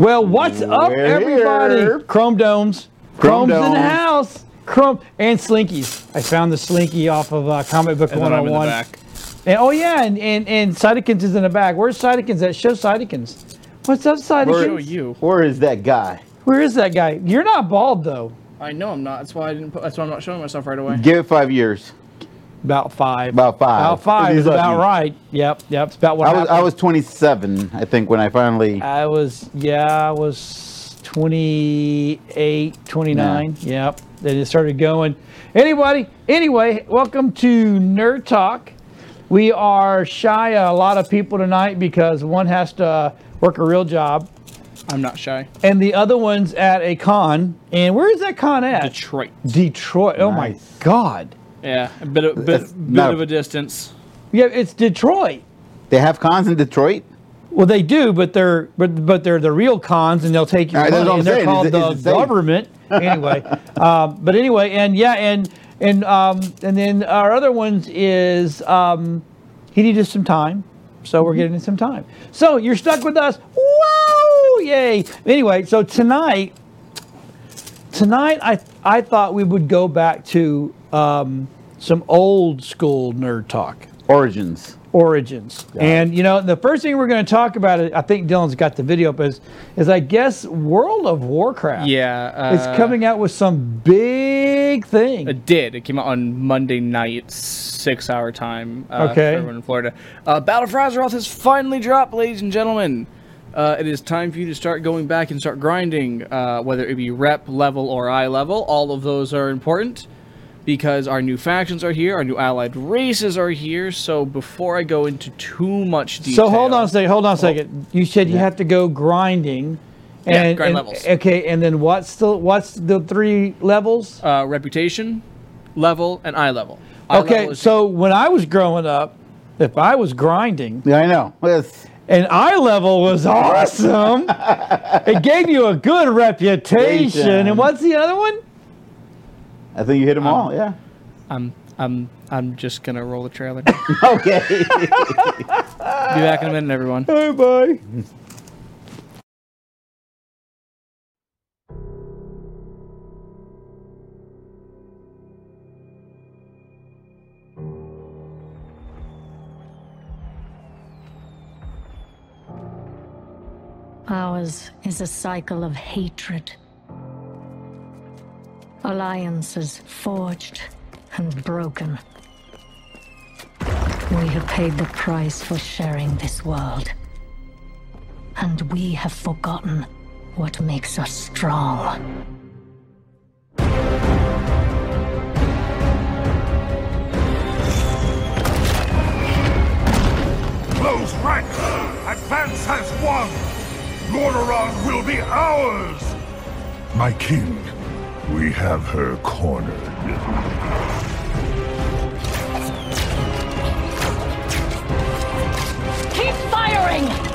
Well, what's up, We're everybody? here. Chrome Domes. Chrome Chrome's in the house. Chrome and Slinkies. I found the Slinky off of uh, Comic Book And then I'm in the back. And, oh yeah, and and and Sidekins is in the back. Where's Sidekins at? Show Sidekins. What's up, Show Sidekins? you. Where is that guy? Where is that guy? You're not bald though. I know I'm not. That's why I didn't. Put, that's why I'm not showing myself right away. Give it five years. About five. About five. About five is about lucky. right. Yep, yep. It's about what I was I was 27, I think, when I finally. I was, yeah, I was 28, 29. Yep. Then it started going. Anybody, anyway, welcome to Nerd Talk. We are shy of a lot of people tonight because one has to work a real job I'm not shy. and the other one's at a con. And where is that con at? Detroit. Detroit. Oh my God. Yeah, a bit of bit, bit not- of a distance. Yeah, it's Detroit. They have cons in Detroit. Well, they do, but they're but but they're the real cons, and they'll take your All right, that's money, what I'm and they're saying. called Is the is government anyway. um, but anyway, and yeah, and and um, and then our other ones is um, he needed some time, so Mm-hmm. we're getting some time. So you're stuck with us. Whoa! Yay! Anyway, so tonight, tonight I I thought we would go back to um, some old school nerd talk Origins. origins. And you know, the first thing we're going to talk about, I think Dylan's got the video up, is is I guess World of Warcraft. Yeah, uh, it's coming out with some big thing. It did. It came out on Monday night, six hour time. Uh, Okay. For everyone in Florida. Uh, Battle for Azeroth has finally dropped, ladies and gentlemen. Uh, it is time for you to start going back and start grinding, uh, whether it be rep level or eye level. All of those are important because our new factions are here, our new allied races are here. So before I go into too much detail, so hold on a second. Hold on a second. You said you have to go grinding. Yeah, And, grind and- levels. Okay, and then what's the what's the three levels? uh, reputation, level, and eye level. Eye Okay, level is- so when I was growing up, if I was grinding, Yeah, I know. Yes. And eye level was awesome. it gave you a good reputation. Reputation. And what's the other one? I think you hit them Um, all. Yeah. I'm I'm I'm just gonna roll the trailer. Okay. Be back in a minute, everyone. Hey, bye. Ours is a cycle of hatred. Alliances forged and broken. We have paid the price for sharing this world. And we have forgotten what makes us strong. Close ranks! Advance has won! Lordaeron will be ours! My king, we have her cornered. Keep firing!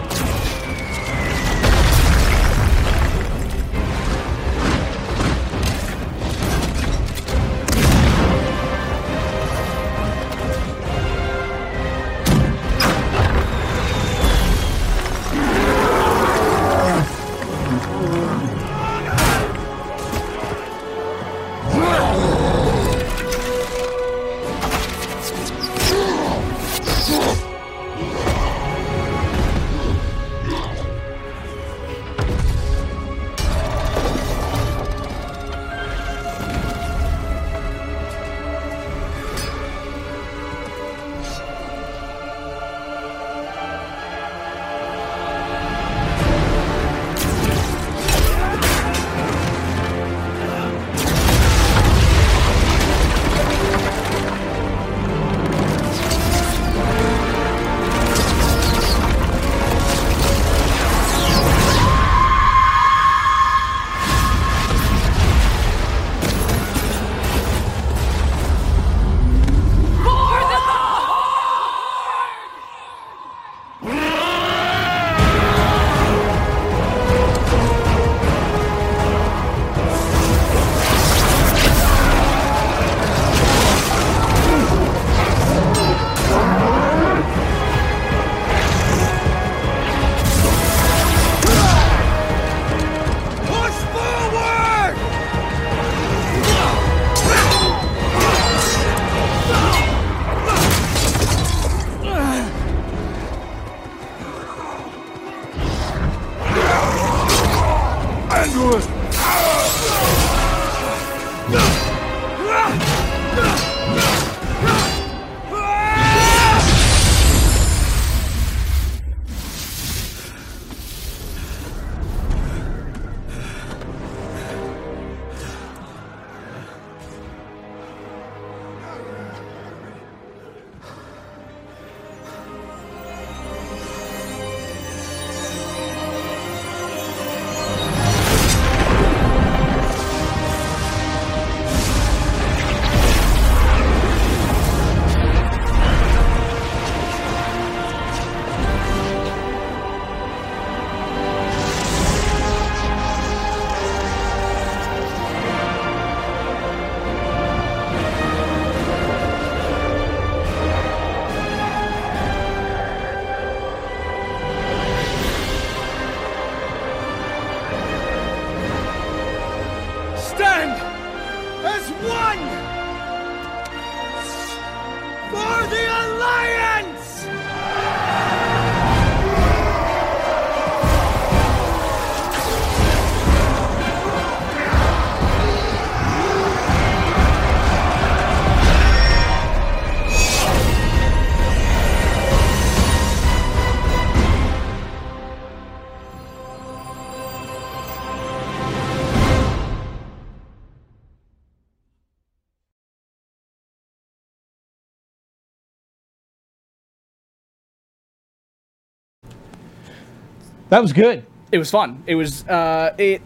That was good. It was fun. It was uh, it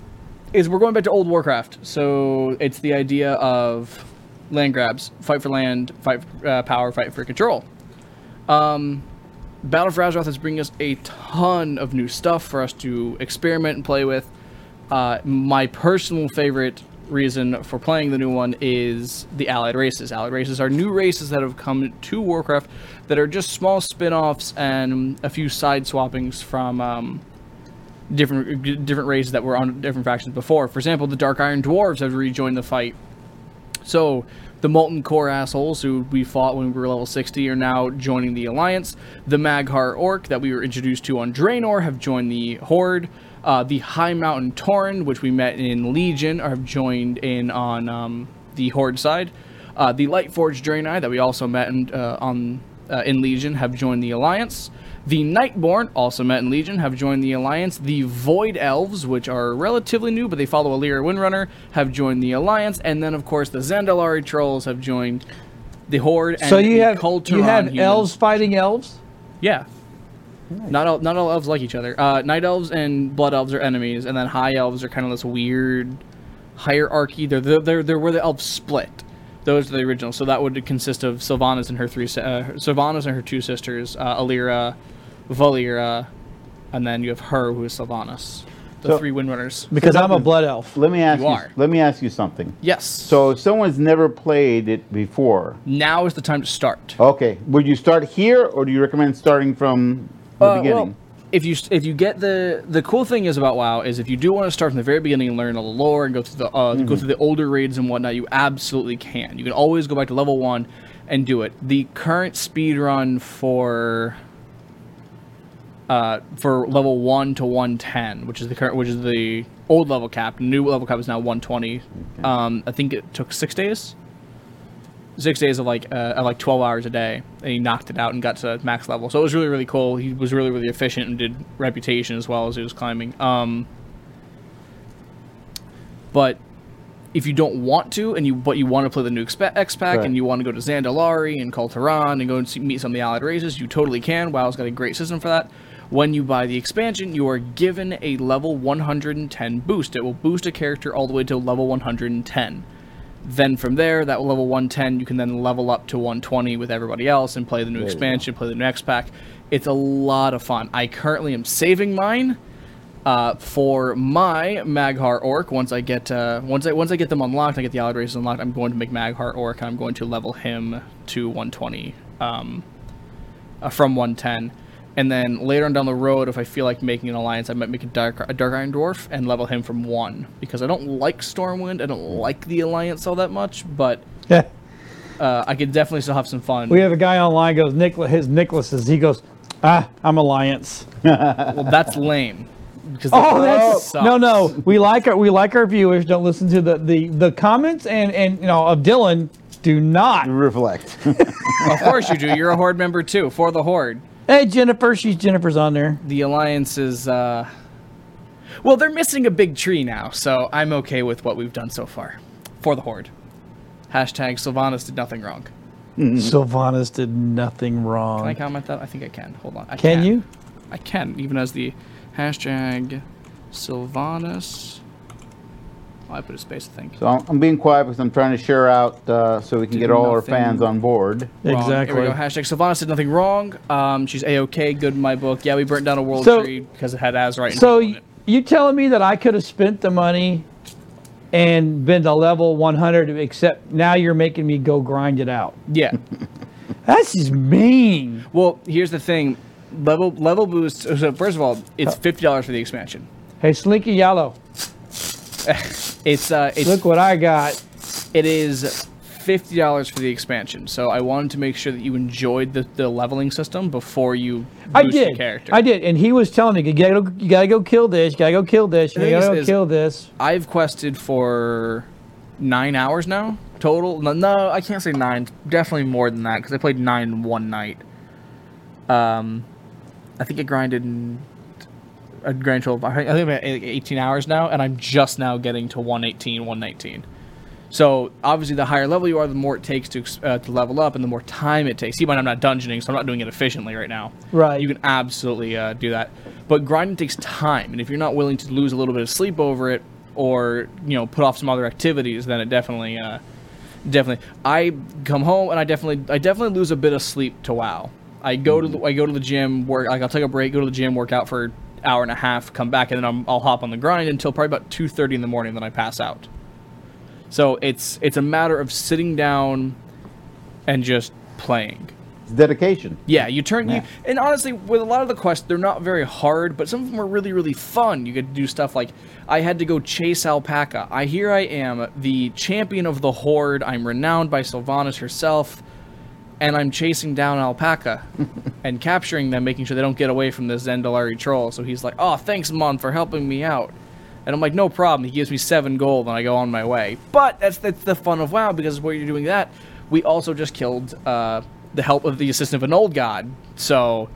is we're going back to old Warcraft, so it's the idea of land grabs, fight for land, fight for uh, power, fight for control. Um, Battle for Azeroth is bringing us a ton of new stuff for us to experiment and play with. Uh, my personal favorite reason for playing the new one is the allied races. Allied races are new races that have come to Warcraft that are just small spin-offs and a few side swappings from um, different different races that were on different factions before. For example, the Dark Iron Dwarves have rejoined the fight. So the Molten Core assholes who we fought when we were level 60 are now joining the Alliance. The Mag'har Orc that we were introduced to on Draenor have joined the Horde. Uh, the Highmountain Tauren, which we met in Legion, have joined in on um, the Horde side. Uh, the Lightforged Draenei that we also met in, uh, on uh, in Legion have joined the Alliance. The Nightborne, also met in Legion, have joined the Alliance. The Void Elves, which are relatively new, but they follow Alleria Windrunner, have joined the Alliance. And then, of course, the Zandalari Trolls have joined the Horde. And so you have you have humans. elves fighting elves. Yeah. Not all, not all elves like each other. Uh, Night elves and blood elves are enemies, and then high elves are kind of this weird hierarchy. They're they're they're, they're where the elves split. Those are the original. So that would consist of Sylvanas and her three, uh, Sylvanas and her two sisters, uh, Alira, Valira, and then you have her who is Sylvanas. The So- three Windrunners. Because I'm a blood elf. Let me ask You you. are. Let me ask you something. Yes. So if someone's never played it before, now is the time to start. okay, would you start here, or do you recommend starting from the Uh, beginning? well, if you if you get the the cool thing is about WoW is if you do want to start from the very beginning and learn all the lore and go through the uh, Mm-hmm. go through the older raids and whatnot, you absolutely can. You can always go back to level one and do it. The current speed run for uh, for level one to one ten, which is the current, which is the old level cap. New level cap is now one twenty. Um, I think it took six days. Six days of like uh, like twelve hours a day, and he knocked it out and got to max level. So it was really really cool. He was really really efficient and did reputation as well as he was climbing. Um, but if you don't want to, and you but you want to play the new X pack, Right. and you want to go to Zandalari and Kul'Tiran and go and see, meet some of the allied races, you totally can. WoW's got a great system for that. When you buy the expansion, you are given a level 110 boost. It will boost a character all the way to level 110. Then from there, that level 110, you can then level up to 120 with everybody else and play the new go. expansion, play the new X pack. It's a lot of fun. I currently am saving mine uh, for my Mag'har Orc. Once I get uh, once I once I get them unlocked, I get the allied races unlocked. I'm going to make Mag'har Orc, and I'm going to level him to 120 um, uh, from 110. And then later on down the road, if I feel like making an alliance, I might make a dark a dark iron dwarf and level him from one because I don't like Stormwind. I don't like the alliance all that much, but Yeah. uh, I could definitely still have some fun. We have a guy online goes Nicholas his Nicholas is he goes ah I'm Alliance. well, that's lame. because Oh, that's sucks. no, no. We like our we like our viewers. Don't listen to the the the comments and and you know of Dylan. Do not. Reflect. Of course you do. You're a horde member too for the horde. Hey, Jennifer. She's Jennifer's on there. The alliance is. uh Well, they're missing a big tree now, so I'm okay with what we've done so far for the horde. Hashtag Sylvanas did nothing wrong. Sylvanas did nothing wrong. Can I comment that? I think I can. Hold on. I Can you? I can, even as the hashtag Sylvanas. I put a space, I think. so I'm, I'm being quiet because I'm trying to share out uh, so we can Did get all our nothing. fans on board. Wrong. Exactly. Here we go. Hashtag Sylvanas did nothing wrong. Um, she's a-okay, good in my book. Yeah, we burnt down a world So- tree because it had Azerite. So in y- it. you telling me that I could have spent the money and been to level 100, except now you're making me go grind it out. yeah. That's just mean. Well, here's the thing. Level level boost. So first of all, it's fifty dollars for the expansion. Hey, Slinky Yellow, It's uh, it's look what I got. it is fifty dollars for the expansion. So I wanted to make sure that you enjoyed the, the leveling system before you I did. character. I did, and he was telling me you gotta go, you gotta go kill this, you gotta go kill this, you gotta go kill this. I've quested for nine hours now total. No, no I can't say nine. Definitely more than that because I played nine one night. Um, I think I grinded in a grand total. of- I think I'm at 18 hours now, and I'm just now getting to 118, 119. So obviously, the higher level you are, the more it takes to uh, to level up, and the more time it takes. Even I'm not dungeoning, so I'm not doing it efficiently right now. Right. You can absolutely uh, do that, but grinding takes time, and if you're not willing to lose a little bit of sleep over it, or you know put off some other activities, then it definitely, uh, definitely. I come home and I definitely, I definitely lose a bit of sleep to WoW. I go to the, I go to the gym, work. Like I'll take a break, go to the gym, work out for hour and a half, come back, and then I'm, I'll hop on the grind until probably about two thirty in the morning. Then I pass out. So it's it's a matter of sitting down and just playing. It's dedication. Yeah, you turn Yeah. you and honestly, with a lot of the quests, they're not very hard, but some of them are really, really fun. You get to do stuff like I had to go chase alpaca. I here I am, the champion of the horde. I'm renowned by Sylvanas herself, and I'm chasing down alpaca and capturing them, making sure they don't get away from the Zandalari troll. So he's like, "Oh, thanks, Mon, for helping me out." And I'm like, "No problem." He gives me seven gold, and I go on my way. But that's that's the fun of WoW because while you're doing that, we also just killed uh, the help of the assistant of an old god. So,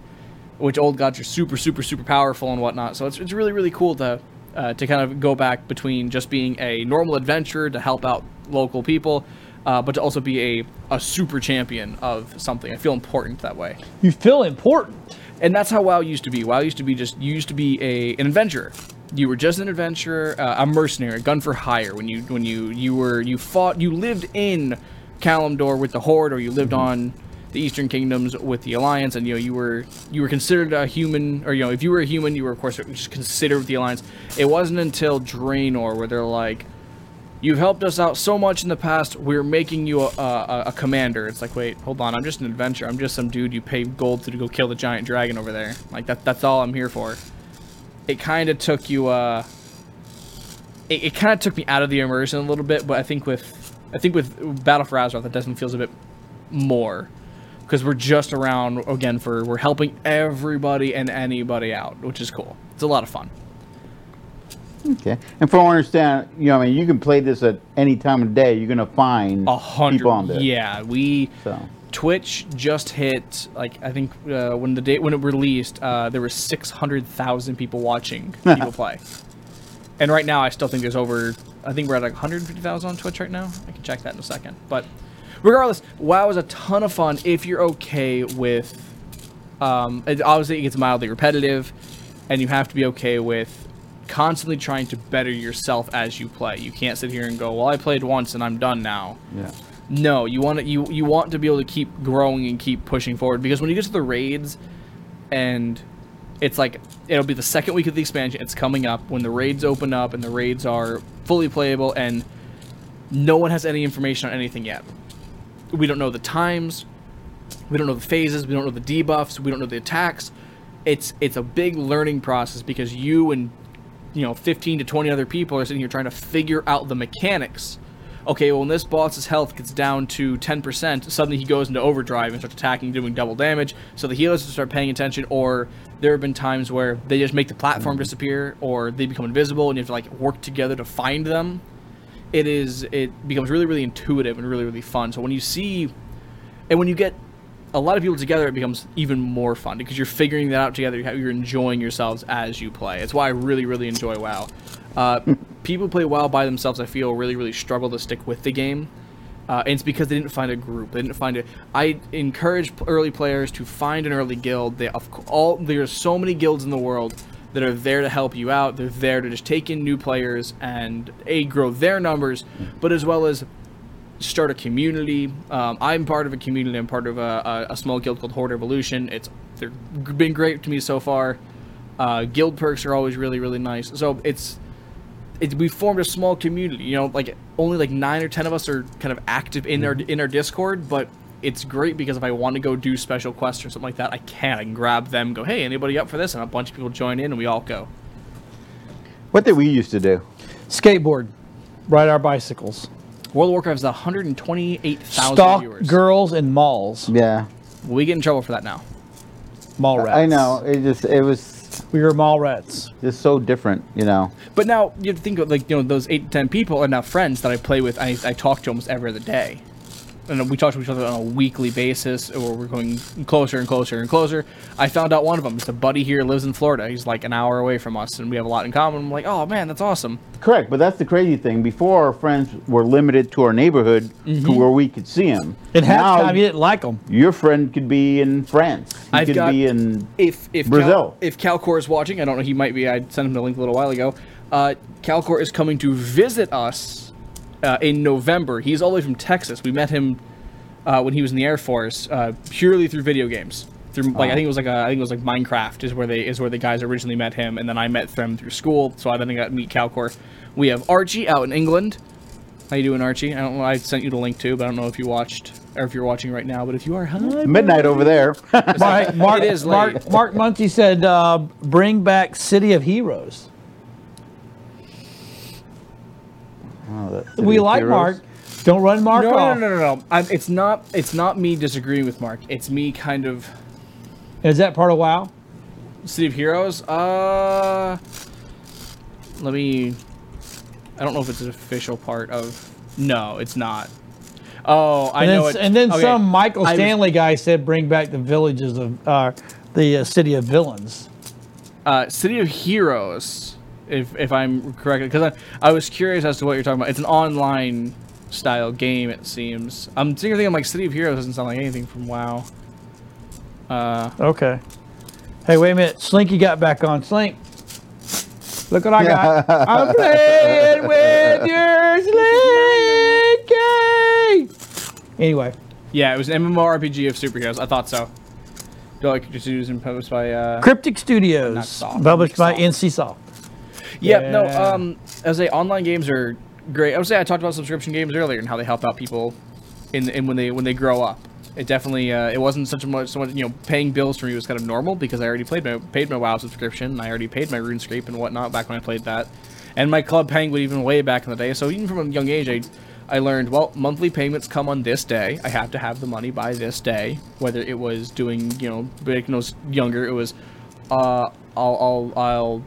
which old gods are super, super, super powerful and whatnot. So it's, it's really, really cool to uh, to kind of go back between just being a normal adventurer to help out local people, uh, but to also be a, a super champion of something. I feel important that way. You feel important. And that's how WoW used to be. WoW used to be just you used to be a an adventurer. You were just an adventurer, uh, a mercenary, a gun for hire. When you when you you were you fought, you lived in Kalimdor with the Horde, or you lived on the Eastern Kingdoms with the Alliance, and you know you were you were considered a human, or you know if you were a human, you were of course just considered with the Alliance. It wasn't until Draenor where they're like, "You've helped us out so much in the past. We're making you a, a, a commander." It's like, wait, hold on. I'm just an adventurer. I'm just some dude you pay gold to go kill the giant dragon over there. Like that. That's all I'm here for. It kind of took you. Uh, it, it kind of took me out of the immersion a little bit, but I think with I think with Battle for Azeroth, it definitely feels a bit more because we're just around again for we're helping everybody and anybody out, which is cool. It's a lot of fun. Okay. And from what I understand, you know, I mean, you can play this at any time of day. You're gonna find A hundred. people on there. Yeah, we. So Twitch just hit like I think uh, when the date when it released, uh, there were six hundred thousand people watching people play, and right now I still think there's over. I think we're at like one hundred fifty thousand on Twitch right now. I can check that in a second, but regardless, WoW is a ton of fun if you're okay with. Um, it, obviously, it gets mildly repetitive, and you have to be okay with constantly trying to better yourself as you play. You can't sit here and go, "Well, I played once and I'm done now." yeah. No, you want to you you want to be able to keep growing and keep pushing forward because when you get to the raids, and it's like it'll be the second week of the expansion. It's coming up when the raids open up and the raids are fully playable and no one has any information on anything yet. We don't know the times, we don't know the phases, we don't know the debuffs, we don't know the attacks. It's it's a big learning process because you and you know 15 to 20 other people are sitting here trying to figure out the mechanics okay well when this boss's health gets down to 10% suddenly he goes into overdrive and starts attacking doing double damage so the healers start paying attention or there have been times where they just make the platform mm-hmm. disappear or they become invisible and you have to like work together to find them. It is it becomes really really intuitive and really really fun. So when you see and when you get a lot of people together, it becomes even more fun because you're figuring that out together. You're enjoying yourselves as you play. It's why I really, really enjoy WoW. Uh, people play WoW by themselves, I feel, really, really struggle to stick with the game. Uh, and it's because they didn't find a group. They didn't find it. I encourage early players to find an early guild. They all there's so many guilds in the world that are there to help you out. They're there to just take in new players and a grow their numbers, but as well as start a community. Um, I'm part of a community. I'm part of a, a, a small guild called Horde Evolution. It's they've been great to me so far. Uh, guild perks are always really really nice. So it's it, we formed a small community. You know, like only like nine or ten of us are kind of active in our in our Discord, but it's great because if I want to go do special quests or something like that, I can. I can grab them, go, hey, anybody up for this? And a bunch of people join in, and we all go. What did we used to do? Skateboard, ride our bicycles, World of Warcraft is 128,000 stalk viewers. girls in malls, Yeah, we get in trouble for that now. mall rats. I know. It just it was We were mall rats. just so different, you know. But now you have to think of like you know those eight to ten people are now friends that I play with. I, I talk to almost every other day, and we talk to each other on a weekly basis, or we're going closer and closer and closer. I found out one of them. It's a buddy here lives in Florida. He's like an hour away from us, and we have a lot in common. I'm like, oh man, that's awesome. Correct, but that's the crazy thing. Before, our friends were limited to our neighborhood, to where we could see them. At now, halftime, you didn't like them. your friend could be in France. He I've could got- be in. If if Brazil. Cal, if Calcor is watching, I don't know. He might be. I sent him the link a little while ago. Uh, Calcor is coming to visit us uh, in November. He's all the way from Texas. We met him uh, when he was in the Air Force uh, purely through video games. Through like I think it was like a, I think it was like Minecraft is where they is where the guys originally met him, and then I met them through school. So I then got to meet Calcor. We have Archie out in England. How you doing, Archie? I don't know. I sent you the link too, but I don't know if you watched or if you're watching right now. But if you are, hi. Midnight over there. Mark, Mark, It is Mark. Mark Muncie said, uh, "Bring back City of Heroes." Oh, we like Heroes. Mark. Don't run Mark No, no, off. no, no, no. I'm, it's not. It's not me disagreeing with Mark. It's me kind of Is that part of WoW? City of Heroes. Uh, let me. I don't know if it's an official part of. No, it's not. Oh, I And then, know it. and then okay. some Michael I was- Stanley guy said, "Bring back the villages of uh, the uh, city of villains." uh, City of Heroes, if if I'm correct, because I, I was curious as to what you're talking about. It's an online style game, it seems. I'm thinking, thinking like City of Heroes doesn't sound like anything from WoW. Uh, Okay. Hey, wait a minute. Slinky got back on. Slink. Look what I got. I'm playing with your Slinky. Anyway, yeah, it was an MMORPG of superheroes. I thought so. Do like just used and published by uh, Cryptic Studios, Not soft, published by. NCSoft. Yeah, no. Um, I would say online games are great. I would say I talked about subscription games earlier and how they help out people in, in when they when they grow up. It definitely uh, it wasn't such a much so much you know paying bills for me was kind of normal because I already played my paid my WoW subscription. And I already paid my RuneScape and whatnot back when I played that, and my Club Penguin even way back in the day. So even from a young age, I I learned well monthly payments come on this day. I have to have the money by this day. Whether it was doing you know back when I was younger, it was uh, I'll, I'll, I'll,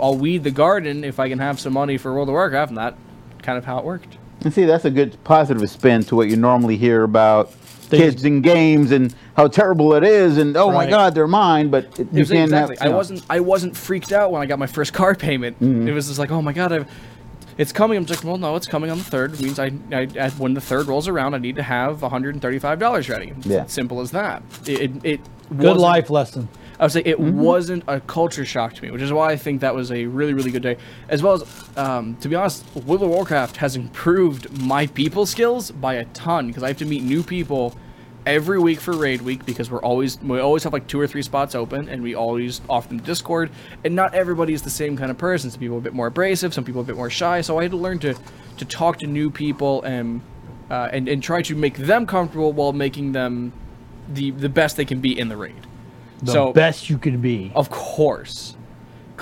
I'll weed the garden if I can have some money for World of Warcraft, and that kind of how it worked. And see, that's a good positive spin to what you normally hear about Things- kids and games and how terrible it is, and oh my God, they're mine. But it, It you can't exactly. have. I you know. wasn't. I wasn't freaked out when I got my first car payment. Mm-hmm. It was just like, oh my god, I've, it's coming. I'm just like, well, no, it's coming on the third. It means I, I, I when the third rolls around, I need to have 135 dollars ready. Yeah. Simple as that. It, it, it Good life lesson. I would say it Mm-hmm. wasn't a culture shock to me, which is why I think that was a really, really good day. As well as, um, to be honest, World of Warcraft has improved my people skills by a ton because I have to meet new people every week for raid week because we're always we always have like two or three spots open and we always often Discord and not everybody is the same kind of person. Some people are a bit more abrasive, some people are a bit more shy. So I had to learn to to talk to new people and uh, and and try to make them comfortable while making them the the best they can be in the raid. The so best you could be. of course.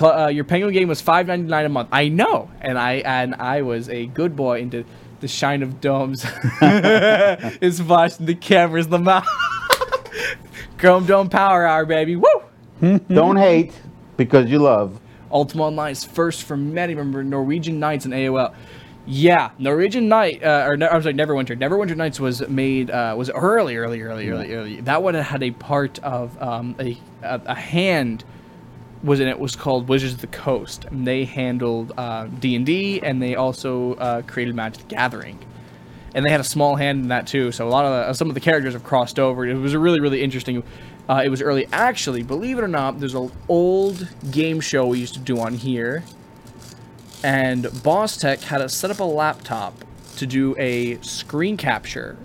Uh, your penguin game was five ninety nine a month. I know, and I and I was a good boy into the shine of domes. is watching the cameras, the mouth. Chrome Dome Power Hour, baby. Woo! Don't hate because you love. Ultima Online is first for many. Remember Norwegian Nights and AOL. Yeah, Norwegian Night, uh, or no, I'm sorry, Neverwinter. Neverwinter Nights was made uh, was early, early, early, early, early. That one had a part of um, a, a a hand was in it was called Wizards of the Coast, and they handled uh, D and D, and they also uh, created Magic the Gathering, and they had a small hand in that too. So a lot of the, some of the characters have crossed over. It was a really, really interesting. Uh, it was early, actually. Believe it or not, there's an old game show we used to do on here and Boss Tech had to set up a laptop to do a screen capture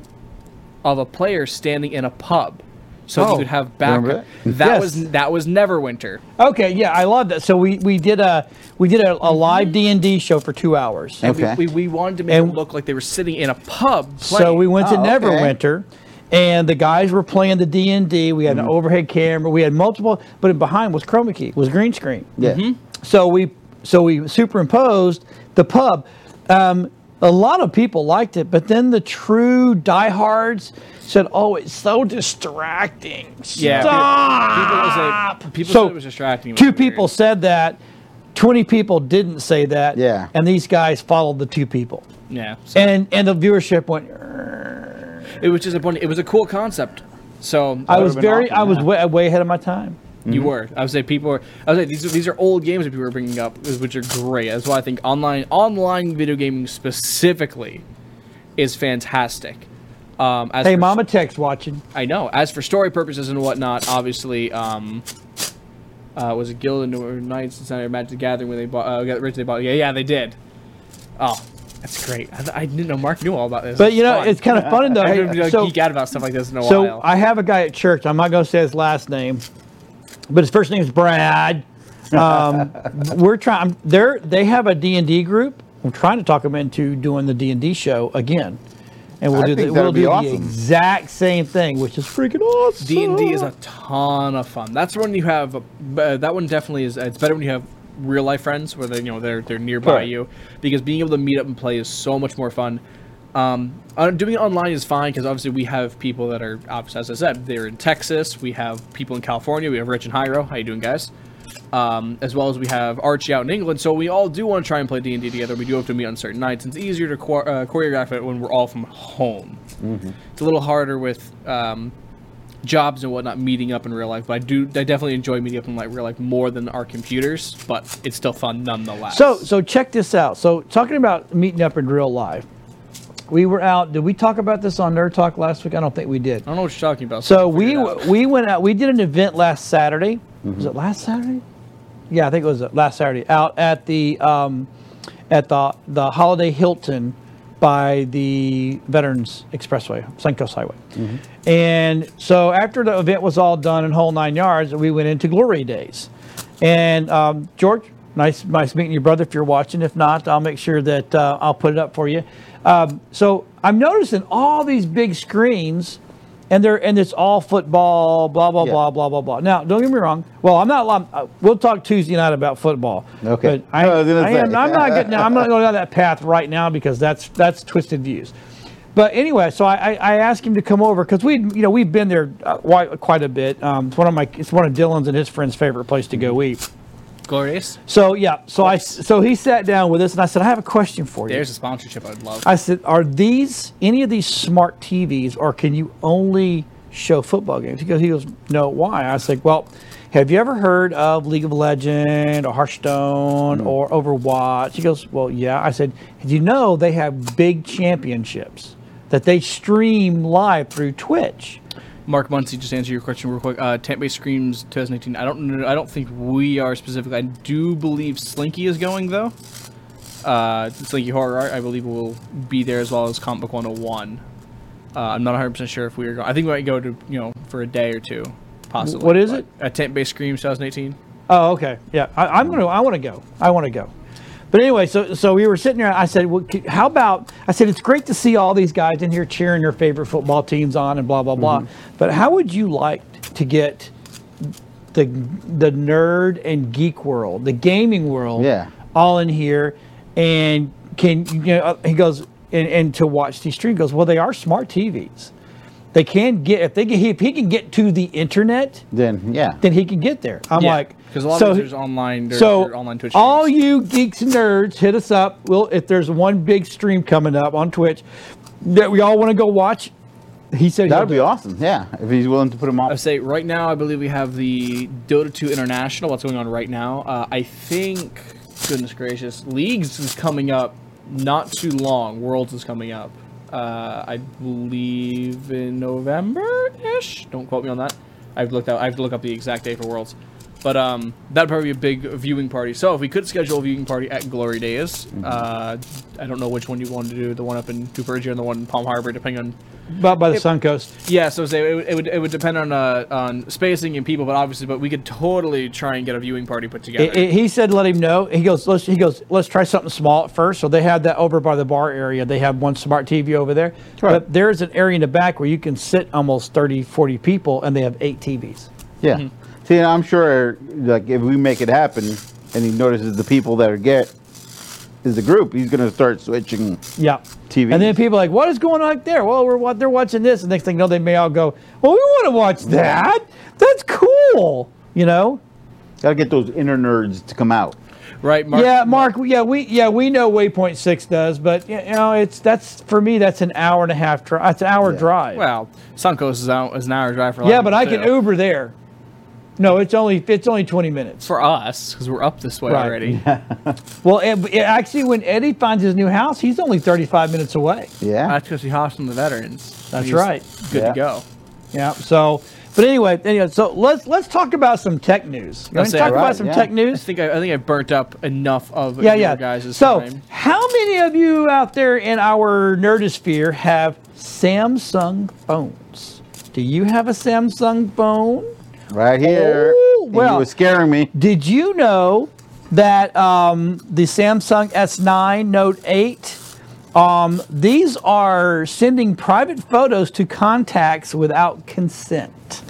of a player standing in a pub, so Oh, you could have remember backup. That Yes. was that was Neverwinter. Okay, yeah, I love that. So we, we did a we did a, a live D and D show for two hours. And we- Okay. we, we, wanted to make And- it look like they were sitting in a pub. So we went to Oh, okay. Neverwinter, and the guys were playing the D and D. We had Mm-hmm. an overhead camera. We had multiple, but behind was chroma key, was green screen. Yeah. Mm-hmm. So we so we superimposed the pub. Um, a lot of people liked it, but then the true diehards said, "Oh, it's so distracting." Yeah, Stop. people, was a, people So, said it was distracting. It was Two weird. people said that. Twenty people didn't say that. Yeah. And these guys followed the two people, Yeah, so and and the viewership went. it was just disappointing. It was a cool concept. So I was very, awesome, I was way, way ahead of my time. You were. I would say people are. I would say these are these are old games that people are bringing up, which are great. That's why I think online online video gaming specifically is fantastic. Um, as Hey, for- Mama Tech's watching. I know. As for story purposes and whatnot, obviously, um, uh, was it Guild and or Knights and Magic the Gathering when they bought? Uh, got rich they bought. Yeah, yeah, they did. Oh, that's great. I, I didn't know Mark knew all about this. But you know, Fun. it's kind of funny though. I like, so, geek out about stuff like this in a so while. I have a guy at church. I'm not going to say his last name, but his first name is Brad. Um, we're trying. They're they have a D and D group. I'm trying to talk them into doing the D and D show again, and we'll I do the, we'll that'd be do the exact same thing, which is freaking awesome. D and D is a ton of fun. That's when you have uh, that one definitely is. It's better when you have real life friends where they you know they're they're nearby Correct. you because being able to meet up and play is so much more fun. Um, uh, doing it online is fine because obviously we have people that are as I said they're in Texas. We have people in California. We have Rich and Hyro. How you doing, guys? Um, as well as we have Archie out in England. So we all do want to try and play D and D together. We do have to meet on certain nights. It's easier to cho- uh, choreograph it when we're all from home. It's a little harder with um, jobs and whatnot meeting up in real life. But I do, I definitely enjoy meeting up in like real life more than our computers. But it's still fun nonetheless. So so check this out. So talking about meeting up in real life, we were out. Did we talk about this on Nerd Talk last week? I don't think we did. I don't know what you're talking about. So I'll we we went out. We did an event last Saturday. Was it last Saturday? Yeah, I think it was last Saturday. Out at the um, at the the Holiday Hilton by the Veterans Expressway, Suncoast Highway. And so after the event was all done in whole nine yards, we went into Glory Days. And um, George, nice nice meeting your brother. If you're watching, if not, I'll make sure that uh, I'll put it up for you. Um, so I'm noticing all these big screens and they're and it's all football, blah blah Yeah. blah blah blah blah. Now, don't get me wrong. Well, I'm not. I'm, uh, we'll talk Tuesday night about football. Okay. But I, I I am. I'm not getting. I'm not going down that path right now because that's that's twisted views. But anyway, so I, I I asked him to come over because we you know we've been there uh, quite, quite a bit. Um, it's one of my it's one of Dylan's and his friends' favorite place to go eat. Glorious. So yeah, so I so he sat down with us and I said I have a question for you. There's a sponsorship I'd love. I said, are these any of these smart TVs, or can you only show football games? He goes, he goes, no. Why? I said, well, have you ever heard of League of Legend or Hearthstone mm. or Overwatch? He goes, well, yeah. I said, did you know they have big championships that they stream live through Twitch? Mark Muncie, just answer your question real quick. Uh, Tampa Bay Screams 2018. I don't know. I don't think we are specific. I do believe Slinky is going though. Uh, Slinky Horror Art, I believe, will be there as well as Comic Book 101. Uh, I'm not 100 percent sure if we are going. I think we might go to you know for a day or two, possibly. What is it? A Tampa Bay Screams 2018. Oh, okay. Yeah, I, I'm gonna. I want to go. I want to go. But anyway, so so we were sitting there. I said, well, "How about?" I said, "It's great to see all these guys in here cheering your favorite football teams on and blah blah blah." But how would you like to get the the nerd and geek world, the gaming world, Yeah. all in here? And can you know? uh, He goes and, and to watch these streams. He goes, "Well, they are smart TVs." They can get if they get if he can get to the internet, Then yeah. then he can get there. I'm Yeah, like, because a lot so of there's online, there's, so there's online Twitch. all streams. you geeks and nerds, hit us up. We'll if there's one big stream coming up on Twitch that we all want to go watch. He said that would be it. awesome. Yeah, if he's willing to put him on. I say right now, I believe we have the Dota 2 International. What's going on right now? Uh, I think, goodness gracious, Leagues is coming up not too long. Worlds is coming up. Uh, I believe in November ish. Don't quote me on that. I've looked out. I have to look up the exact day for Worlds. But um, that'd probably be a big viewing party. So if we could schedule a viewing party at Glory Days, uh, I don't know which one you want to do. The one up in Cooperage or the one in Palm Harbor, depending on By, by the Suncoast. yeah, so say it, would- it would it would depend on uh, on spacing and people, but obviously, but we could totally try and get a viewing party put together. I- I- he said, "Let him know." He goes, "Let's." He goes, "Let's try something small at first. So they have that over by the bar area. They have one smart TV over there, Right. but there's an area in the back where you can sit almost 30, 40 people, and they have eight TVs. Yeah. Mm-hmm. See, I'm sure, like, if we make it happen, and he notices the people that are get is the group, he's gonna start switching. Yeah. TVs. And then people are like, "What is going on there?" Well, we're wa- they're watching this, and next thing you know, they may all go, "Well, we want to watch that. That's cool." You know. Gotta get those inner nerds to come out. right, Mark? yeah, Mark. Yeah, we yeah we know Waypoint Six does, but you know it's that's for me that's an hour and a half drive. It's an hour Yeah. drive. Well, Suncoast is out is an hour drive for. a yeah, of but I people, can. Uber there. No, it's only it's only twenty minutes. for us because we're up this way Right. already. Well, it, it- actually, when Eddie finds his new house, he's only thirty five minutes away. Yeah. That's because he hops from the veterans. That's He's right. Good Yeah. to go. Yeah. So, but anyway, anyway, so let's let's talk about some tech news. You want Let's to say- talk about Right, some yeah. tech I news? think I, I think I burnt up enough of Yeah, your yeah. guys' So, time. how many of you out there in our nerdosphere have Samsung phones? Do you have a Samsung phone? Right here. Oh, And well. you were scaring me. Did you know that um, the Samsung S9 Note 8, um, these are sending private photos to contacts without consent?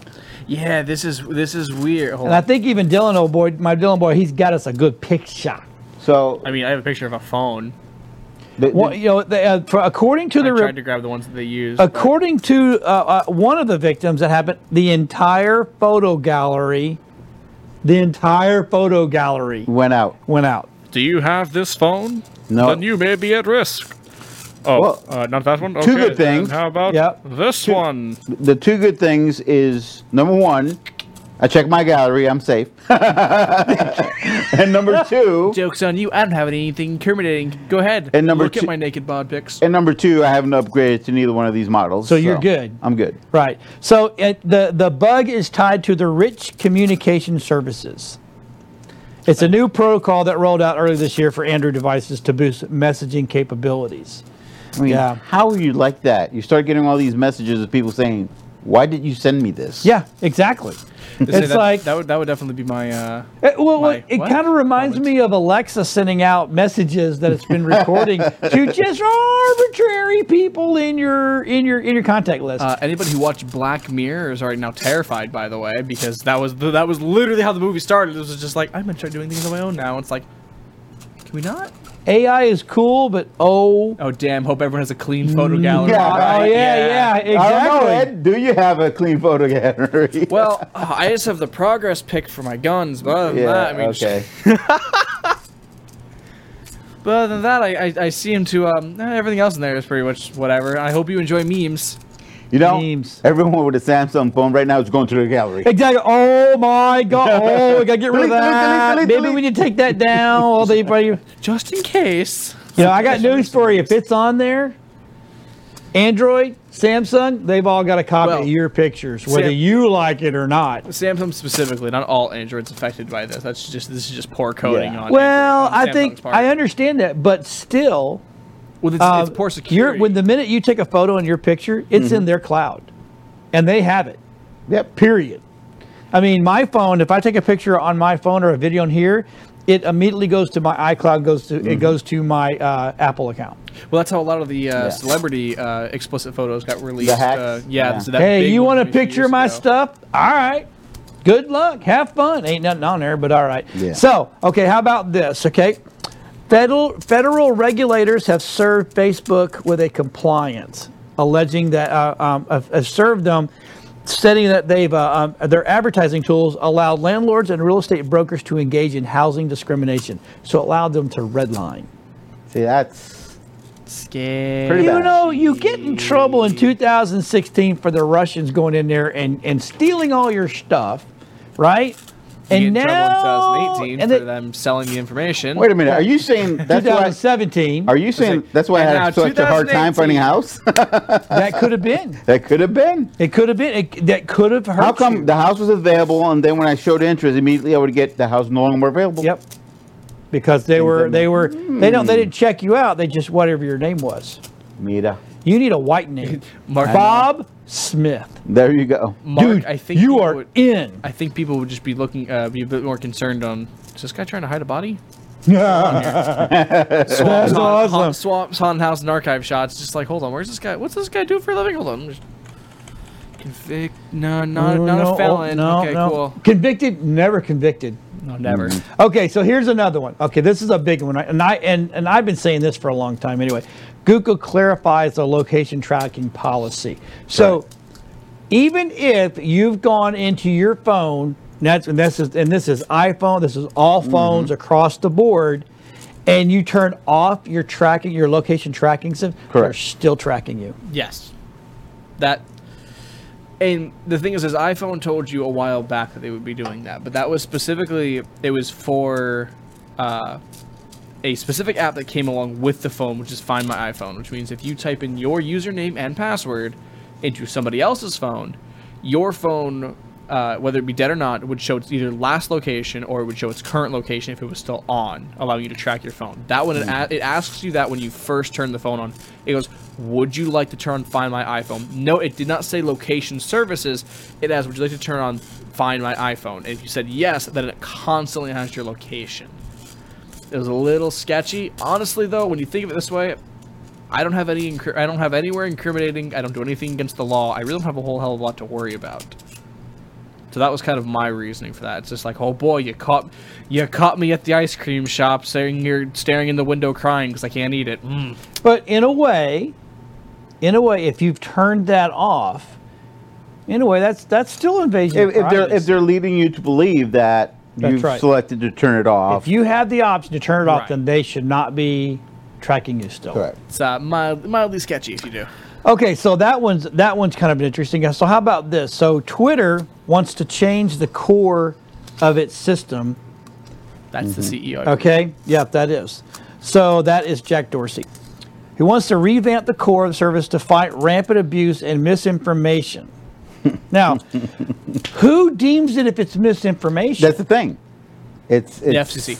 Yeah, this is this is weird. Hold And I think even Dylan, old boy, my Dylan boy, he's got us a good picture. So, I mean, I have a picture of a phone. The- the- Well, you know, they, uh, for, according to I the tried to grab the ones that they use. but- according to uh, uh, one of the victims that happened, the entire photo gallery, the entire photo gallery went out. went out. Do you have this phone? No. Then you may be at risk. Oh, Well, uh, not that one. two good things. How about Yep. this one? The two good things is number one, I check my gallery, I'm safe. and number two, Joke's on you. I don't have anything incriminating. Go ahead. And number Look two- at my naked bod pics. and number two, I haven't upgraded to neither one of these models. So you're good. I'm good. Right. So it, the the bug is tied to the rich communication services. It's a new protocol that rolled out earlier this year for Android devices to boost messaging capabilities. I mean, Yeah. how would you like that? You start getting all these messages of people saying, "Why did you send me this?" Yeah, exactly. It's that, like that would that would definitely be my. Uh, It, well, My it kind of reminds Comment. me of Alexa sending out messages that it's been recording to just arbitrary people in your in your in your contact list. uh, anybody who watched Black Mirror is already now terrified, by the way, because that was the, that was literally how the movie started. It was just like I'm gonna start doing things on my own now. It's like, can we not? AI is cool, but oh, Oh damn! Hope everyone has a clean photo gallery. Yeah, oh right, yeah, yeah, I exactly. don't know, Ed. Do you have a clean photo gallery? Well, uh, I just have the progress pick for my guns, but other than yeah. that, I mean, okay. But other than that, I I, I see him to um everything else in there is pretty much whatever. I hope you enjoy memes. You know, Memes. everyone with a Samsung phone right now is going to their gallery. Exactly. Oh my God. Oh, we gotta get rid of Delete, delete, that. delete, Maybe we need to take that down. All the, you Just in case. You know, I got news for you. If it's on there, Android, Samsung, they've all got a copy Well, of your pictures, whether Sam- you like it or not. Samsung specifically, not all Androids affected by this. That's just this is just poor coding Yeah. on. Well, Android, on I think part. I understand that, but still, Well, it's, uh, it's poor you're, security. when the minute you take a photo in your picture, it's Mm-hmm. in their cloud, and they have it. Yep. Period. I mean, my phone. If I take a picture on my phone or a video in here, it immediately goes to my iCloud. Goes to Mm-hmm. it goes to my uh, Apple account. well, that's how a lot of the uh, Yeah. celebrity uh, explicit photos got released. hacks? Uh, yeah. Yeah. So that hey, big you want a picture of my ago. stuff? All right. Good luck. Have fun. Ain't nothing on there, but all right. Yeah. So, okay, how about this? Okay. Federal, federal regulators have served Facebook with a compliance alleging that uh, um, have, have served them, stating that they've uh, um, their advertising tools allowed landlords and real estate brokers to engage in housing discrimination. So it allowed them to redline. See, that's Scary. Pretty You bad. know, you get in trouble in 2016 for the Russians going in there and, and stealing all your stuff, right? You And get in now, trouble in 2018 and for then them selling the information. wait a minute. Are you saying that's why? 2017, Are you saying like, that's why I had such a hard time finding a house? that could have been. that could have been. It could have been. It, that could have hurt How come you. the house was available, and then when I showed interest, immediately I would get the house no longer available? Yep. Because they were, they were, they don't, they hmm. didn't check you out. They just whatever your name was. Mira. You need a white name. Mark, Bob Smith. There you go. Mark, Dude, I think you are would- in. I think people would just be looking, uh, be a bit more concerned on. Is this guy trying to hide a body? That's Swamps, awesome. haunt, swamps, haunted house, and archive shots. Just like, hold on, where's this guy? What's this guy do for a living? Hold on. Just convict? No, not, Oh, not no, a felon. no, okay, no. cool. Convicted, never convicted. No, never. Okay, so here's another one. Okay, this is a big one, and I and, and I've been saying this for a long time. Anyway, Google clarifies the location tracking policy. So, even if you've gone into your phone, and that's and this is and this is iPhone, this is all phones across the board, and you turn off your tracking, your location tracking system, they're still tracking you. Yes. That. And the thing is, is iPhone told you a while back that they would be doing that, but that was specifically it was for uh, a specific app that came along with the phone, which is Find My iPhone, which means if you type in your username and password into somebody else's phone, your phone, uh, whether it be dead or not, would show its either last location or it would show its current location if it was still on, allowing you to track your phone. That one, it, a- it asks you that when you first turn the phone on. It goes, "Would you like to turn on Find My iPhone?" No, it did not say location services. It asked, "Would you like to turn on Find My iPhone?" And if you said yes, then it constantly has your location. It was a little sketchy. Honestly, though, when you think of it this way, I don't have any. Incri- I don't have anywhere incriminating. I don't do anything against the law. I really don't have a whole hell of a lot to worry about. So that was kind of my reasoning for that. It's just like, oh boy, you caught, you caught me at the ice cream shop, staring here, staring in the window, crying because I can't eat it. Mm. But in a way, in a way, if you've turned that off, in a way, that's that's still invasion. If, of if they're if they're leading you to believe that That's you've right. selected to turn it off, If you have the option to turn it off, Right. then they should not be tracking you still. correct. It's uh, mild, mildly sketchy if you do. Okay, so that one's that one's kind of interesting. So how about this? So Twitter wants to change the core of its system. That's the CEO. I believe. Okay, yep, that is. So that is Jack Dorsey. He wants to revamp the core of the service to fight rampant abuse and misinformation. now, who deems it if it's misinformation? That's the thing. It's, The it's FCC.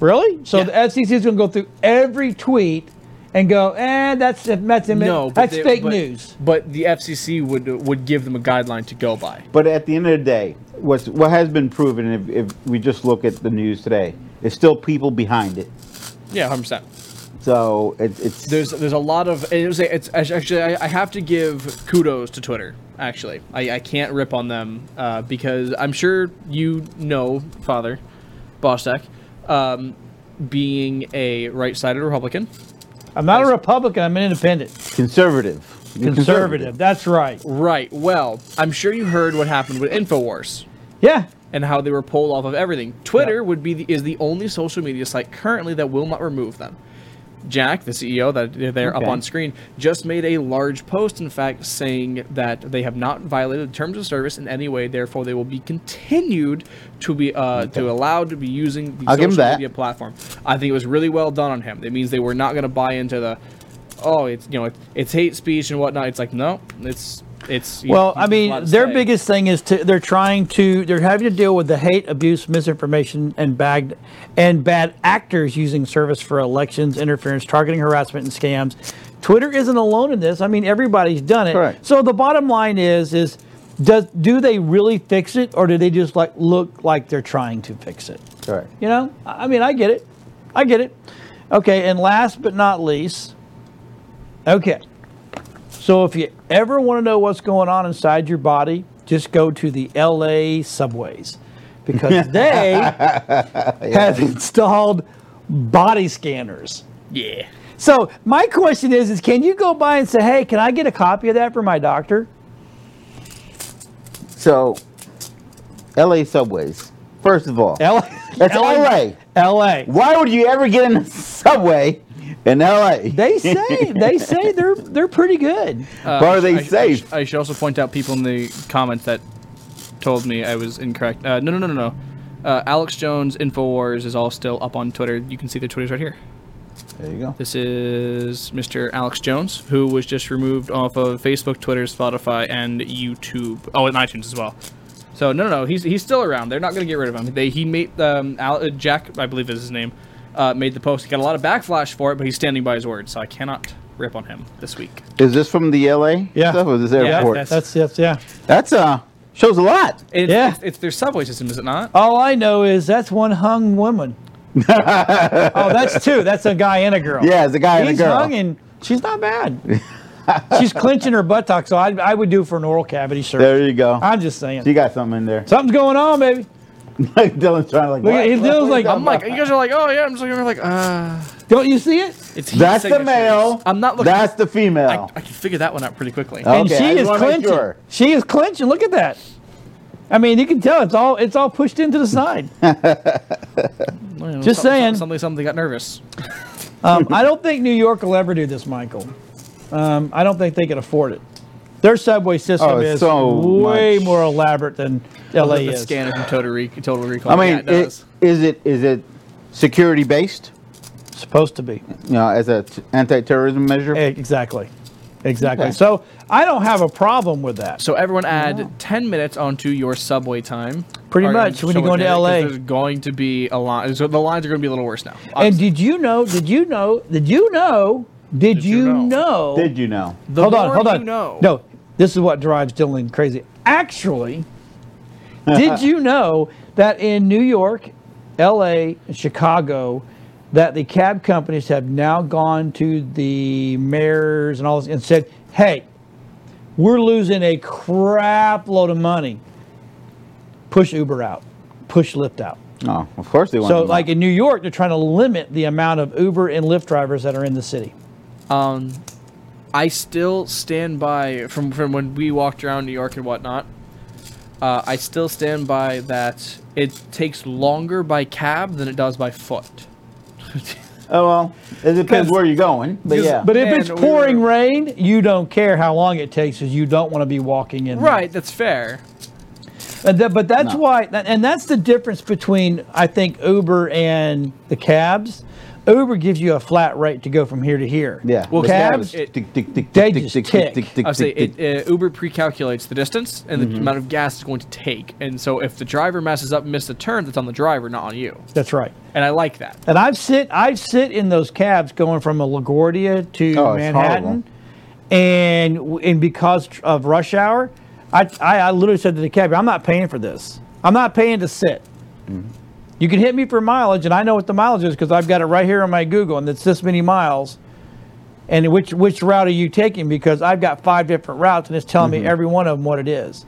Really? So Yeah. the FCC is going to go through every tweet and go, eh, that's that's No, that's they- fake but- news. But the FCC would would give them a guideline to go by. But at the end of the day, what's what has been proven, if, if we just look at the news today, is still people behind it. Yeah, hundred percent. So it, it's There's there's a lot of it was it's actually I, I have to give kudos to Twitter. Actually, I, I can't rip on them uh, because I'm sure you know, Father, Boss Tech, um, being a right-sided Republican. I'm not a Republican. I'm an independent. conservative. You're Conservative. That's right. Right. Well, I'm sure you heard what happened with Infowars Yeah. and how they were pulled off of everything. Twitter Yeah. would be the, is the only social media site currently that will not remove them. Jack, the CEO that they're there up on screen, just made a large post, in fact, saying that they have not violated the terms of service in any way. Therefore, they will be continued to be uh, to allowed to be using the I'll social media platform. I think it was really well done on him. It means they were not going to buy into the, oh, it's you know, it's, it's hate speech and whatnot. It's like no, it's it's. you- Well, he's I mean, their say. biggest thing is to they're trying to they're having to deal with the hate, abuse, misinformation, and bad and bad actors using service for elections interference, targeting, harassment, and scams. Twitter isn't alone in this. I mean, everybody's done it. Correct. So the bottom line is is does do they really fix it, or do they just like look like they're trying to fix it? Correct. You know, I I mean, I get it. I get it. Okay, and last but not least, okay. So if you ever want to know what's going on inside your body, just go to the LA subways because they have installed body scanners. Yeah. So my question is, is can you go by and say, hey, can I get a copy of that for my doctor? So, L.A. subways. First of all, L- That's LA. LA. why would you ever get in a subway in L.A.? They say they say they're they're pretty good. Uh, Why are they I- I sh- safe? I, should also point out people in the comments that told me I was incorrect. Uh, no, no, no, no, no. Uh, Alex Jones Infowars is all still up on Twitter. You can see their Twitters right here. There you go. This is Mr. Alex Jones, who was just removed off of Facebook, Twitter, Spotify, and YouTube. Oh, and iTunes as well. So no, no, no. He's he's still around. They're not going to get rid of him. They he made um Al, uh, Jack, I believe is his name, uh, made the post. He got a lot of backlash for it, but he's standing by his word. So I cannot rip on him this week. Is this from the L.A. Yeah. stuff or is this Yeah, airport? that's- That's that's yeah. That's uh shows a lot. It's, Yeah. it's, it's their subway system, is it not? All I know is that's one hung woman. oh, that's two. That's a guy and a girl. Yeah, it's a guy and a He's girl. hung and she's not bad. she's clenching her buttock, so I, I would do for an oral cavity search. There you go. I'm just saying. You got something in there. Something's going on, baby. Dylan's trying to like. Look at- what? he's What? Dylan's like, I'm like, you guys are like, oh yeah. I'm just looking over like, uh, Don't you see it? it's heat That's the male. I'm not looking. That's the female. I can figure that one out pretty quickly. Oh. and Okay, I she is wanna make clenching. sure. She is clinching. Look at that. I mean, you can tell it's all it's all pushed into the side. You just some- saying. Something, something got nervous. Um, I don't think New York will ever do this, Michael. Um, I don't think they can afford it. Their subway system Oh, is so way much. more elaborate than LA the is. scanner from Total, Re- Total Recall. I mean, yeah, it it, does. is it is it security based? Supposed to be. You know, as a t- anti-terrorism measure. Exactly. Exactly. Okay. So I don't have a problem with that. So everyone add 10 minutes onto your subway time. Pretty much, when you go into LA. There's going to be a line. So the lines are going to be a little worse now. And did you know? Did you know? Did you know? Did, you you know? know? Did you know? the hold on, more hold you on. know- No, this is what drives Dylan crazy. Actually, did you know that in New York, LA, and Chicago, that the cab companies have now gone to the mayors and all this and said, "Hey, we're losing a crap load of money. Push Uber out, push Lyft out." Oh, of course they want. To So, them like out. in New York, they're trying to limit the amount of Uber and Lyft drivers that are in the city. Um, I still stand by from from when we walked around New York and whatnot. Uh, I still stand by that it takes longer by cab than it does by foot. oh well, it depends where you're going. But yeah, But if Man, it's we pouring were- rain, you don't care how long it takes because you don't want to be walking in. there. Right, that's fair. And that- but that's No. why, and that's the difference between I think Uber and the cabs. Uber gives you a flat rate to go from here to here. yeah. Well, cabs, cab is tick, tick, tick, they just tick, tick. tick, tick, I would say it, uh, Uber pre-calculates the distance and the amount of gas it's going to take, and so if the driver messes up and misses a turn, that's on the driver, not on you. That's right. And I like that. And I've sit I've sit in those cabs going from a LaGuardia to Oh, Manhattan, and and because of rush hour, I, I I literally said to the cab, I'm not paying for this. I'm not paying to sit. Mm-hmm. You can hit me for mileage, and I know what the mileage is because I've got it right here on my Google, and it's this many miles. And which which route are you taking? Because I've got five different routes, and it's telling Mm-hmm. me every one of them what it is.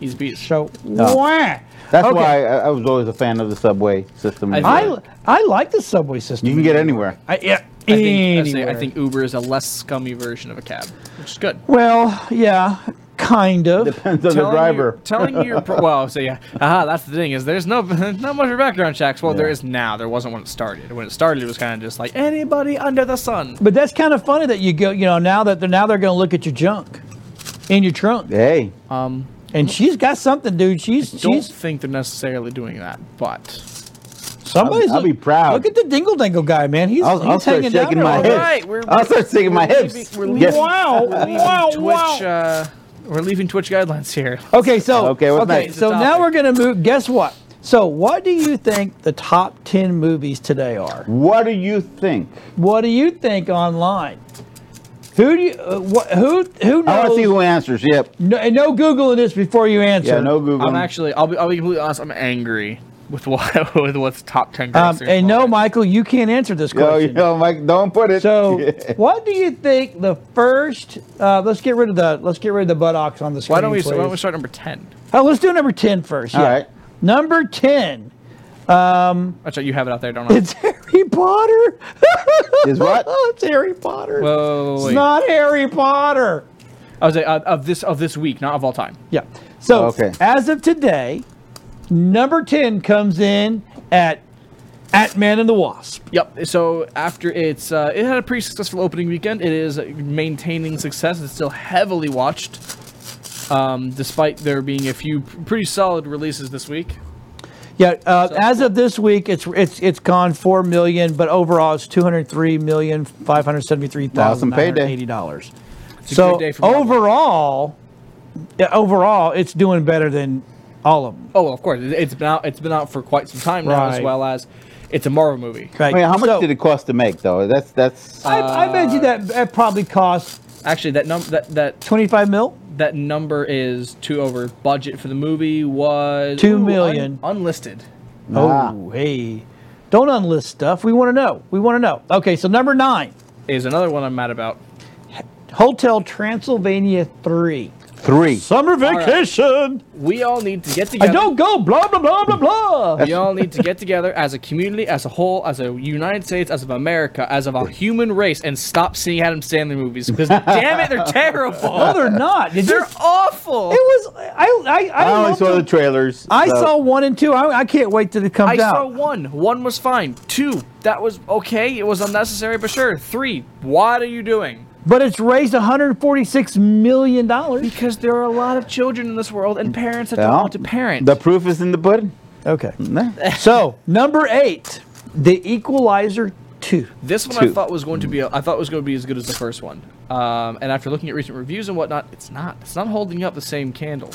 He's a beast. So wah. That's Okay. why I, I was always a fan of the subway system. I- I I like the subway system. you can get anywhere. I, yeah, I think, I, say, I think Uber is a less scummy version of a cab, which is good. Well, yeah, kind of. Depends on the Telling driver. You, telling you, pro- well, so yeah, aha, that's the thing is there's no not much for background checks. Well, there Yeah. is now. There wasn't when it started. When it started, it was kind of just like anybody under the sun. But that's kind of funny that you go, you know, now that they're now they're going to look at your junk in your trunk. Hey, Um, And she's got something, dude. She's I don't she's think they're necessarily doing that, but somebody's. I'll be look- proud. Look at the dingle dingle guy, man. He's I'll, he's I'll start hanging down shaking there my all hips. right. We're- I'll start shaking my we're hips. we're Yes. leaving- Wow, we're wow, Twitch. wow. Uh, we're leaving Twitch guidelines here. Okay, so Okay, what's okay, next? so The now we're going to move. Guess what? So, what do you think the top ten movies today are? What do you think? What do you think online? Who do you? Uh, what, who who knows? I want to see who answers. Yep. no, and no googling this before you answer. Yeah, no Google. I'm actually, I'll be, I'll be completely honest. I'm angry with what with what's top ten. Um, and no. Michael, you can't answer this Yo, question. yo, Mike, don't put it. So, what do you think the first? Uh, let's get rid of the let's get rid of the buttocks on the screen. Why don't we? Please. Why don't we start number ten? Oh, let's do number ten first. All yeah. right. Number ten. Actually, you have it out there, don't I? It's Harry Potter. Is what? Oh, it's Harry Potter. Whoa, it's wait. not Harry Potter. I was like, uh, of this of this week, not of all time. Yeah. So Okay. as of today, number ten comes in at Ant-Man and the Wasp. Yep. So after it's uh, it had a pretty successful opening weekend. It is maintaining success. It's still heavily watched, um, despite there being a few pretty solid releases this week. Yeah, uh, as of this week, it's it's it's gone four million, but overall it's two hundred three million five hundred seventy three thousand nine hundred eighty dollars. a So good day for overall, yeah, overall, it's doing better than all of them. Oh, of course. It- It's been out. It's been out for quite some time now, as Right. well as it's a Marvel movie. Right. Wait, how much So, did it cost to make though? That's that's. I, I bet you that that probably cost Actually, that number that that twenty five mil. that number is two over budget for the movie was Two ooh, million. un- unlisted. Ah. Oh, hey, don't unlist stuff. We want to know. We want to know. Okay, so number nine, Is another one I'm mad about. Hotel Transylvania three, three. summer right. vacation. We all need to get together. I don't go. Blah blah blah blah blah. We all need to get together as a community, as a whole, as a United States, as of America, as of a human race, and stop seeing Adam Sandler movies because damn it, they're terrible. No, they're not. Did they're awful. It was. I. I. I, I only loved saw the them. trailers. I so- saw one and two. I, I can't wait till it comes I saw one. One was fine. Two, that was okay. It was unnecessary, but sure. Three, what are you doing? But it's raised 146 million dollars. Because there are a lot of children in this world and parents that don't want to parent. The proof is in the pudding. Okay. So number eight, The Equalizer two. This one I thought was going to be. I thought was going to be as good as the first one. Um, and after looking at recent reviews and whatnot, it's not. It's not holding up the same candle.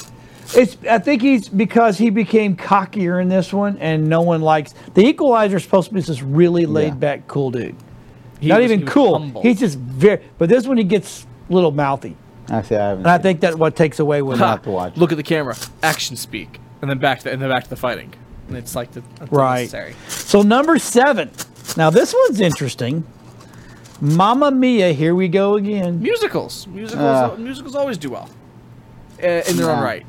It's. I think he's because he became cockier in this one, and no one likes The Equalizer. Is supposed to be this really laid back, cool dude. He Not was- even he cool. humble. He's just very. But this one he gets a little mouthy, Actually, I haven't. and I think that's what takes away with Ha. it. to watch. Look at the camera. Action speak, and then back to and then back to the fighting. And it's like the that's Right. unnecessary. So number seven. Now this one's interesting. Mamma Mia, here we go again. Musicals. Musicals. Ah. musicals always do well. Uh, in their own right.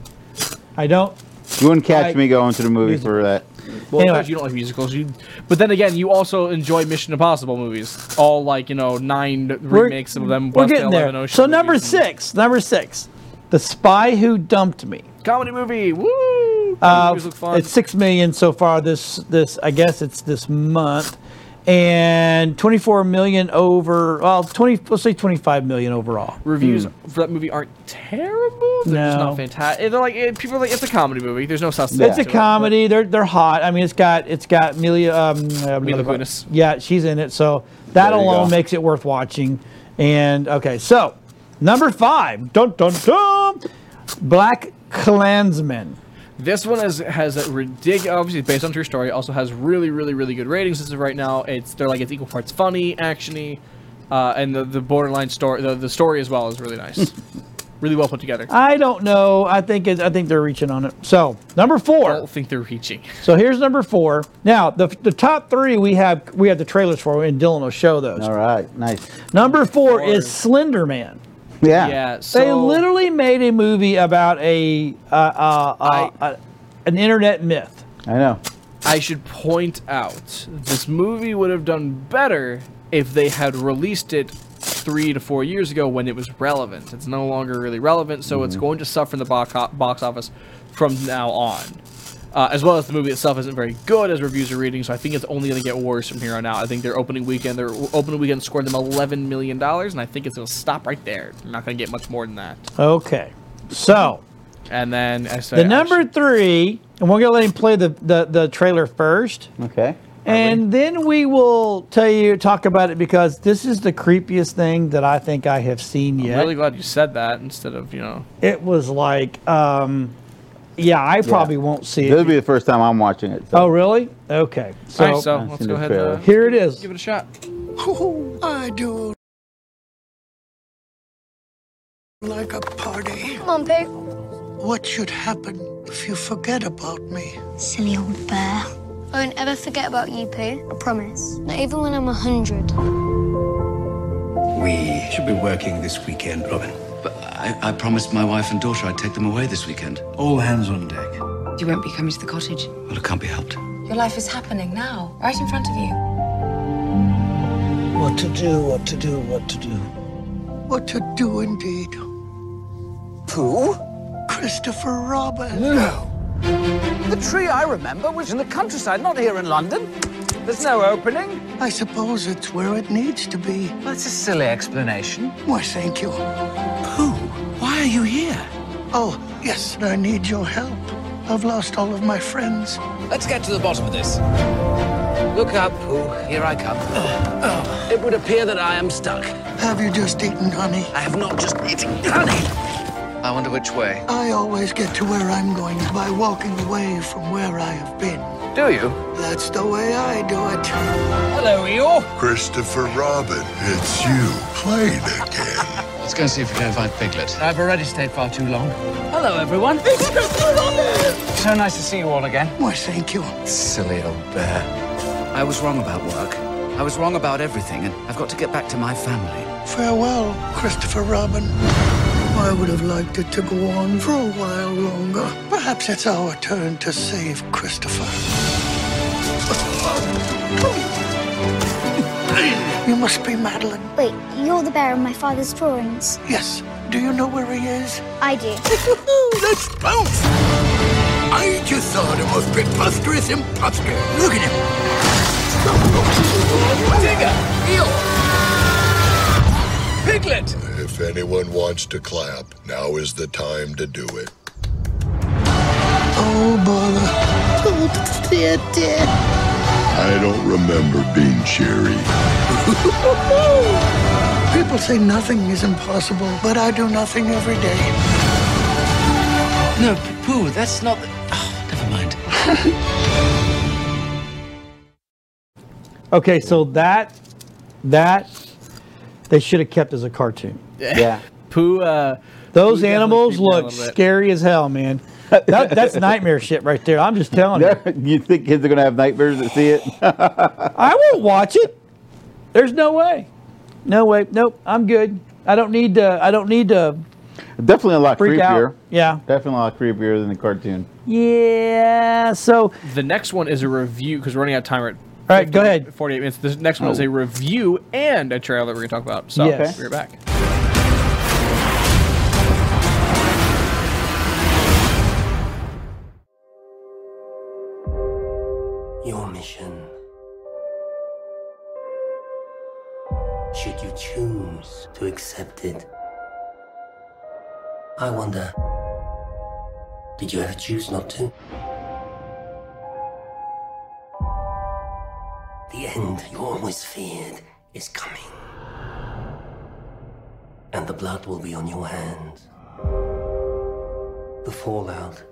I don't. You wouldn't catch I- me going to the movie for that. Well, Anyway. you don't like musicals, you. But then again, you also enjoy Mission Impossible movies. All like you know nine We're- remakes of them. We're getting there. So number movies six. Number six. The Spy Who Dumped Me. comedy movie. Woo! Uh, look fun. it's six million so far this this I guess it's this month, and twenty four million over. Well, twenty. Let's say twenty five million overall. Reviews for that movie aren't terrible. They're just No. not fantastic. They're like eh, people are like it's a comedy movie. There's no substance. It's a to it, comedy. They're they're hot. I mean, it's got it's got Mila um, uh, Mila Kunis. Yeah, she's in it. So that There alone go. makes it worth watching. And okay, so number five. Dun dun dun. Black Klansman. This one has has a ridiculous. Obviously, it's based on true story. Also has really, really, really good ratings as of right now. It's they're like it's equal parts funny, actiony, uh, and the the borderline story. The, the story as well is really nice, really well put together. I don't know. I think it, I think they're reaching on it. So number I four. don't think they're reaching. So here's number four. Now the the top three we have we have the trailers for, and Dylan will show those. All right, nice. Number four Four. is Slender Man. Yeah. Yeah. So They literally made a movie about a uh, uh, uh, I- uh, an internet myth. I know. I should point out this movie would have done better if they had released it three to four years ago when it was relevant. It's no longer really relevant, so it's going to suffer in the box, box office from now on. Uh, as well as the movie itself isn't very good as reviews are reading, so I think it's only going to get worse from here on out. I think their opening weekend, their opening weekend scored them eleven million dollars, and I think it's going to stop right there. They're not going to get much more than that. Okay, so And then I said the number three, and we're gonna let him play the the, the trailer first, Okay. and then we will tell you talk about it because this is the creepiest thing that I think I have seen yet. I'm really glad you said that instead of you know. It was like, um, yeah, I probably won't see it. This will be the first time I'm watching it. Oh, really? Okay. So, All right, so I've let's seen go the ahead. trailer. Uh, here it is. give it a shot. Oh, I do like a party. Come on, Pig. What should happen if you forget about me? Silly old bear. I won't ever forget about you, Pooh. I promise. Not even when I'm a hundred. We should be working this weekend, Robin. But I, I promised my wife and daughter I'd take them away this weekend. All hands on deck. You won't be coming to the cottage. Well, it can't be helped. Your life is happening now, right in front of you. What to do, what to do, what to do. What to do indeed. Who? Christopher Robin. No. The tree I remember was in the countryside, not here in London. There's no opening. I suppose it's where it needs to be. That's a silly explanation. Why, thank you. Who? Why are you here? Oh, yes, I need your help. I've lost all of my friends. Let's get to the bottom of this. Look up, Pooh. Here I come. oh It would appear that I am stuck. Have you just eaten honey? I have not just eaten honey. I wonder which way. I always get to where I'm going by walking away from where I have been. Do you? That's the way I do it. Hello, Eeyore. Christopher Robin, it's you. Played again. Let's go see if we can find Piglet. I've already stayed far too long. Hello, everyone. Christopher Robin. So nice to see you all again. Why, thank you. Silly old bear. I was wrong about work. I was wrong about everything, and I've got to get back to my family. Farewell, Christopher Robin. I would have liked it to go on for a while longer. Perhaps it's our turn to save Christopher. You must be Madeline. Wait, you're the bearer of my father's drawings. Yes. Do you know where he is? I do. Let's bounce! I just saw the most preposterous imposter. Look at him. Tigger! Eel! Piglet! If anyone wants to clap, now is the time to do it. Oh, bother. Oh, dear, dear. I don't remember being cheery. People say nothing is impossible, but I do nothing every day. No, Pooh, that's not the... Oh, never mind. Okay, so that that they should have kept as a cartoon. Yeah. Pooh. Uh, Those Pooh animals creeped me out a look scary as hell, man. That, that's nightmare shit right there. I'm just telling you. you think kids are gonna have nightmares that see it? I won't watch it. There's no way. No way. Nope. I'm good. I don't need to. I don't need to. Definitely a lot Freak out. creepier. Yeah. Definitely a lot creepier than the cartoon. Yeah. So The next one is a review because we're running out of time. Right. All right, go ahead. 48 minutes. The next one is Oh. a review and a trailer that we're going to talk about. So, Yes. we're back. Your mission. Should you choose to accept it? I wonder, did you ever choose not to? The end you always feared is coming. And the blood will be on your hands. The fallout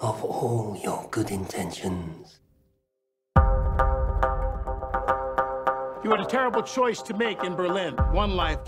of all your good intentions. You had a terrible choice to make in Berlin. One life.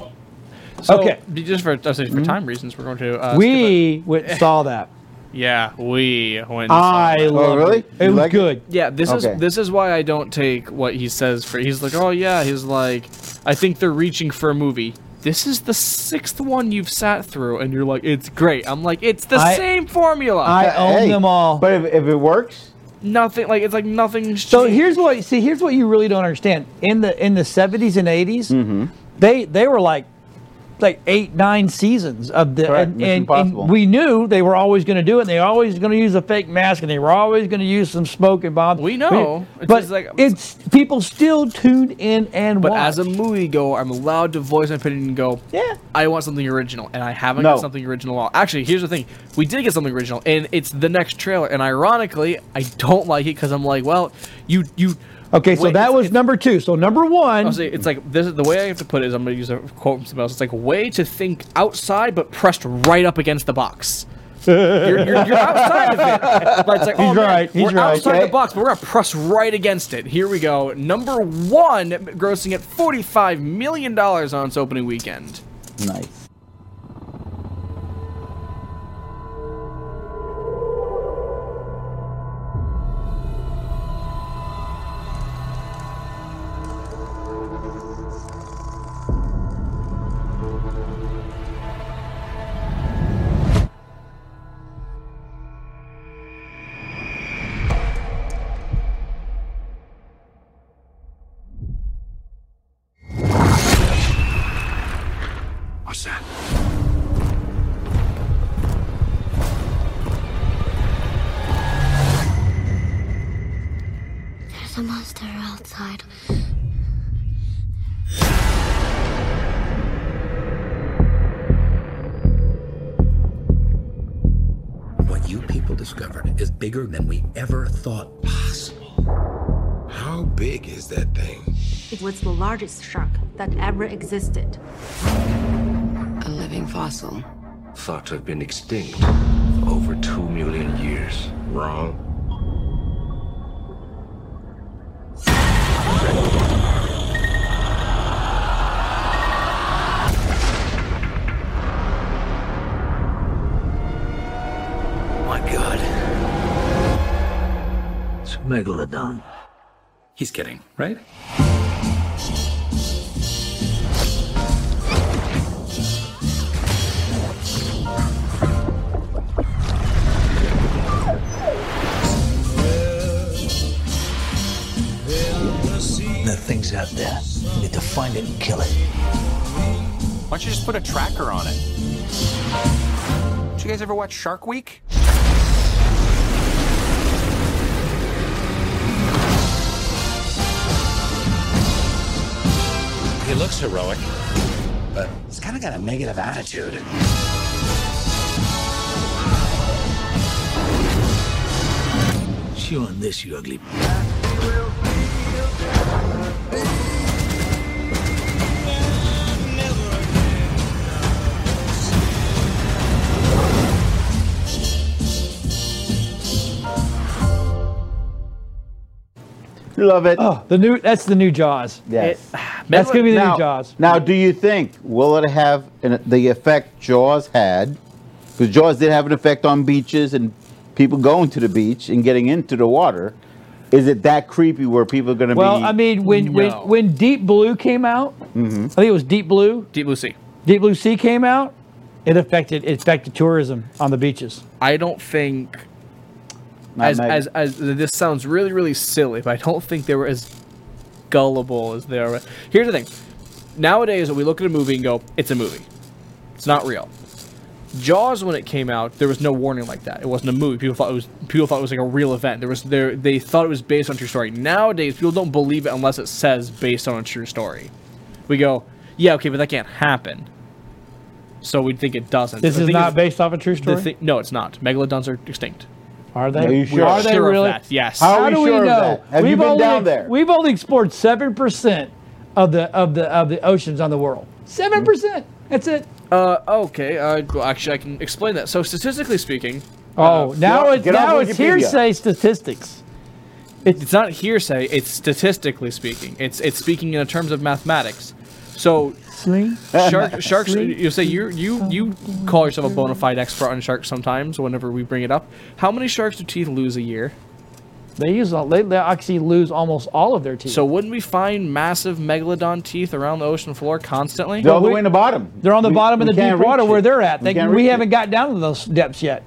So, Okay. Just for, I say for time reasons, we're going to. Uh, we went and saw that. Yeah, we went. I love really? it. It was like it? good. Yeah, this Okay. is this is why I don't take what he says for. He's like, oh yeah, he's like, I think they're reaching for a movie. This is the sixth one you've sat through, and you're like, it's great. I'm like, it's the I- same formula. I own Hey, them all. But if, if it works, nothing like it's like nothing. So changed. here's what see here's what you really don't understand. In the in the 70s and 80s, Mm-hmm. they they were like like eight nine seasons of the Correct, and, and, and we knew they were always going to do it. and They were always going to use a fake mask and they were always going to use some smoking bombs. We know. It's but like- um, it's people still tuned in and But watched. as a movie goer, I'm allowed to voice my opinion and go, yeah, I want something original, and I haven't No. got something original at all. Actually, here's the thing: we did get something original, and it's the next trailer. And ironically, I don't like it because I'm like, well, you you. Okay, so wait, that it's- was it's- number two. So number one, it's like this is the way I have to put it is I'm gonna use a quote from somebody else. It's like way to think outside but pressed right up against the box. you're, you're, you're outside of it, but it's like oh He's man, right, he's we're right. outside Okay. the box, but we're gonna press right against it. Here we go. Number one, grossing at 45 million dollars on its opening weekend. nice. a monster outside. What you people discovered is bigger than we ever thought possible. How big is that thing? It was the largest shark that ever existed. A living fossil. Thought to have been extinct for over two million years. Wrong. Megalodon. He's kidding, right? That thing's out there. We need to find it and kill it. Why don't you just put a tracker on it? Did you guys ever watch Shark Week? He looks heroic, but he's kind of got a negative attitude. Chew on this, you ugly. Love it. Oh, the new that's the new Jaws. Yes. It- that's gonna be the now, new Jaws. Now, do you think will it have an, the effect Jaws had? Because Jaws did have an effect on beaches and people going to the beach and getting into the water. Is it that creepy where people are going to Well, be? Well, I mean, when when No. when Deep Blue came out, Mhm. I think it was Deep Blue. Deep Blue Sea. Deep Blue Sea came out. It affected it affected tourism on the beaches. I don't think Not as, Meg. as as this sounds really really silly, but I don't think they were as gullible as they are. Here's the thing: nowadays, we look at a movie and go, "It's a movie. It's not real." Jaws, when it came out, there was no warning like that. It wasn't a movie. People thought it was people thought it was like a real event. There was there they thought it was based on true story. Nowadays, people don't believe it unless it says based on a true story. We go, yeah, okay, but that can't happen. So we think it doesn't. This The is thing not based off a true the story. thi- no, it's not. Megalodons are extinct. Are they? Are you sure? Are they Sure of really? that, yes. How are we do sure we of know? that? Have you we've been only down there? We've only explored seven percent of the of the of the oceans on the world. Seven percent. That's it. Uh, okay. Uh, well, actually, I can explain that. So, statistically speaking, Oh, uh, now it's get off now it's hearsay statistics. it's not hearsay. It's statistically speaking. It's it's speaking in terms of mathematics. So, shark sharks. You say you you you call yourself a bona fide expert on sharks sometimes. Whenever we bring it up, how many sharks do teeth lose a year? They use all- they, they actually lose almost all of their teeth. So, wouldn't we find massive megalodon teeth around the ocean floor constantly? They're all the way in the bottom. they're on the We- bottom of the deep water reach where it. they're at. We They, can't we haven't got down to those depths yet.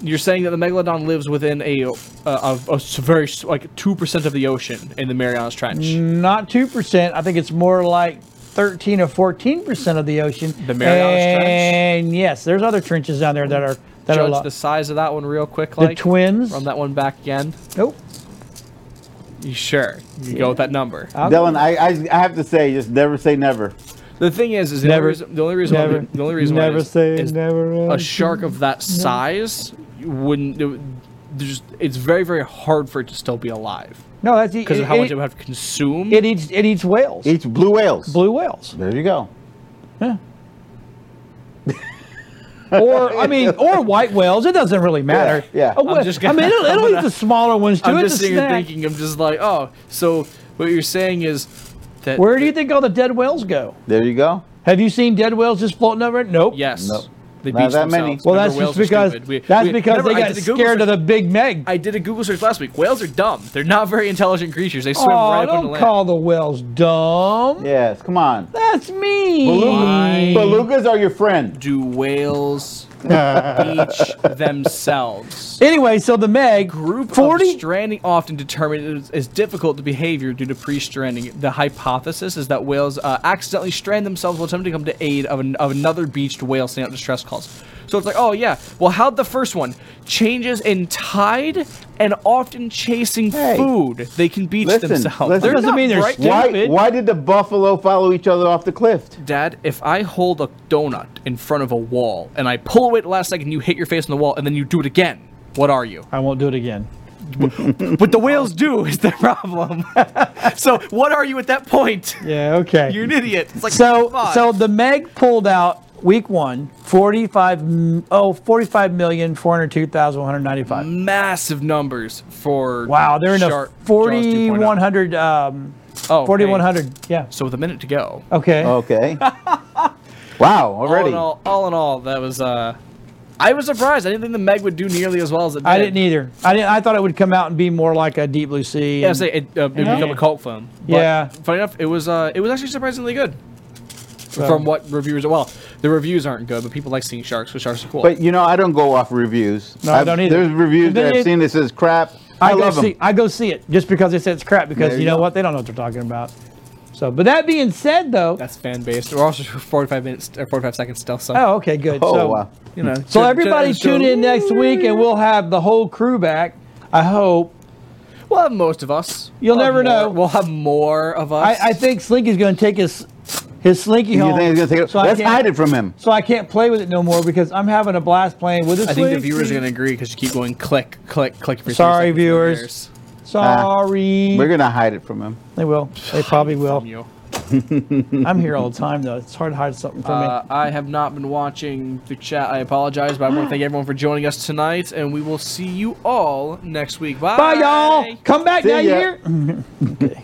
You're saying that the megalodon lives within a uh, of a s- very like two percent of the ocean in the Marianas Trench. Not two percent. I think it's more like thirteen or fourteen percent of the ocean. The Marianas Trench? And yes, there's other trenches down there that are that are. Judge lo- the size of that one real quick, The twins? Run that one back again. Nope. You sure? You go with that number. Dylan, I, I I have to say, just never say never. The thing is, is the Never- only reason, the only reason why, never- the only reason why never is, say is never a shark of that size wouldn't. It, would- there's, it's very very hard for it to still be alive No, that's because of how much it would have to consume. It eats it eats whales. It Eats blue whales. Blue whales. There you go. Yeah. or I mean, or white whales. It doesn't really matter. Yeah, yeah. A wh- I'm just I mean, it'll, it'll eat gonna- the smaller ones too. I'm just sitting thinking. I'm just like, oh, so what you're saying is that Where do you think all the dead whales go? There you go. Have you seen dead whales just floating over it? Nope. Yes. Nope. They Not beach that many. Well, that's just because. We- that's we- because remember, they I got did a Google scared search- of the big Meg. I did a Google search last week. Whales are dumb. They're not very intelligent creatures. They swim oh, right up on the don't land. call the whales dumb. Yes, come on. That's me. Belugas, belugas are your friend. Do whales beach themselves? Anyway, so the Meg Group 40 of stranding often determined is, is difficult to behavior due to pre-stranding. The hypothesis is that whales uh, accidentally strand themselves while attempting to come to aid of, an, of another beached whale sending out distress calls. So it's like, oh yeah, well how'd the first one? Changes in tide and often chasing Hey, food. They can beach listen, themselves. listen. They're Doesn't mean they're bright. stupid. Why, why did the buffalo follow each other off the cliff? Dad, if I hold a donut in front of a wall and I pull away at the last second, you hit your face on the wall, and then you do it again, What are you? I won't do it again. But the whales do is the problem. so what are you at that point? Yeah, okay. You're an idiot. It's like so so the Meg pulled out week one 45 m- oh 45 million 402,195. massive numbers for Wow, they're in a Shark Jaws 2.0. 4100 um Oh, 4100. Yeah. So with a minute to go. Okay. Okay. wow, All already. in all, all in all, that was uh, I was surprised. I didn't think the Meg would do nearly as well as it did. I didn't either. I didn't I thought it would come out and be more like a Deep Blue Sea. Yeah, and- say it, uh, it Yeah. become a cult film. But Yeah. Funny enough, it was uh, it was actually surprisingly good. So- From what reviewers, well, the reviews aren't good, but people like seeing sharks because sharks are cool. But you know, I don't go off reviews. No, I don't either. There's reviews that I've it- seen that says crap. I, I, go love them. see I go see it just because they said it's crap because There you you know go. what they don't know what they're talking about. So, but that being said though, That's fan based. We're also 45 minutes or 45 seconds still. So oh okay good. Oh, so wow. you know. so ju- everybody ju- tune in next week and we'll have the whole crew back. I hope. We'll have most of us. You'll We'll never know. We'll have more of us. I, I think Slinky's going to take his his Slinky You home. think he's gonna take it? so I Let's can't- hide it from him. So I can't play with it no more because I'm having a blast playing with it. I think the viewers are going to agree because you keep going click, click, click. every three Sorry, seconds. viewers. Sorry. We're gonna hide it from him. they will. They probably will. From you. I'm here all the time though. It's hard to hide something from Uh, me. I have not been watching the chat. I apologize, but I want to thank everyone for joining us tonight, and we will see you all next week. Bye, Bye, y'all. Come back See now. You ya. hear? okay.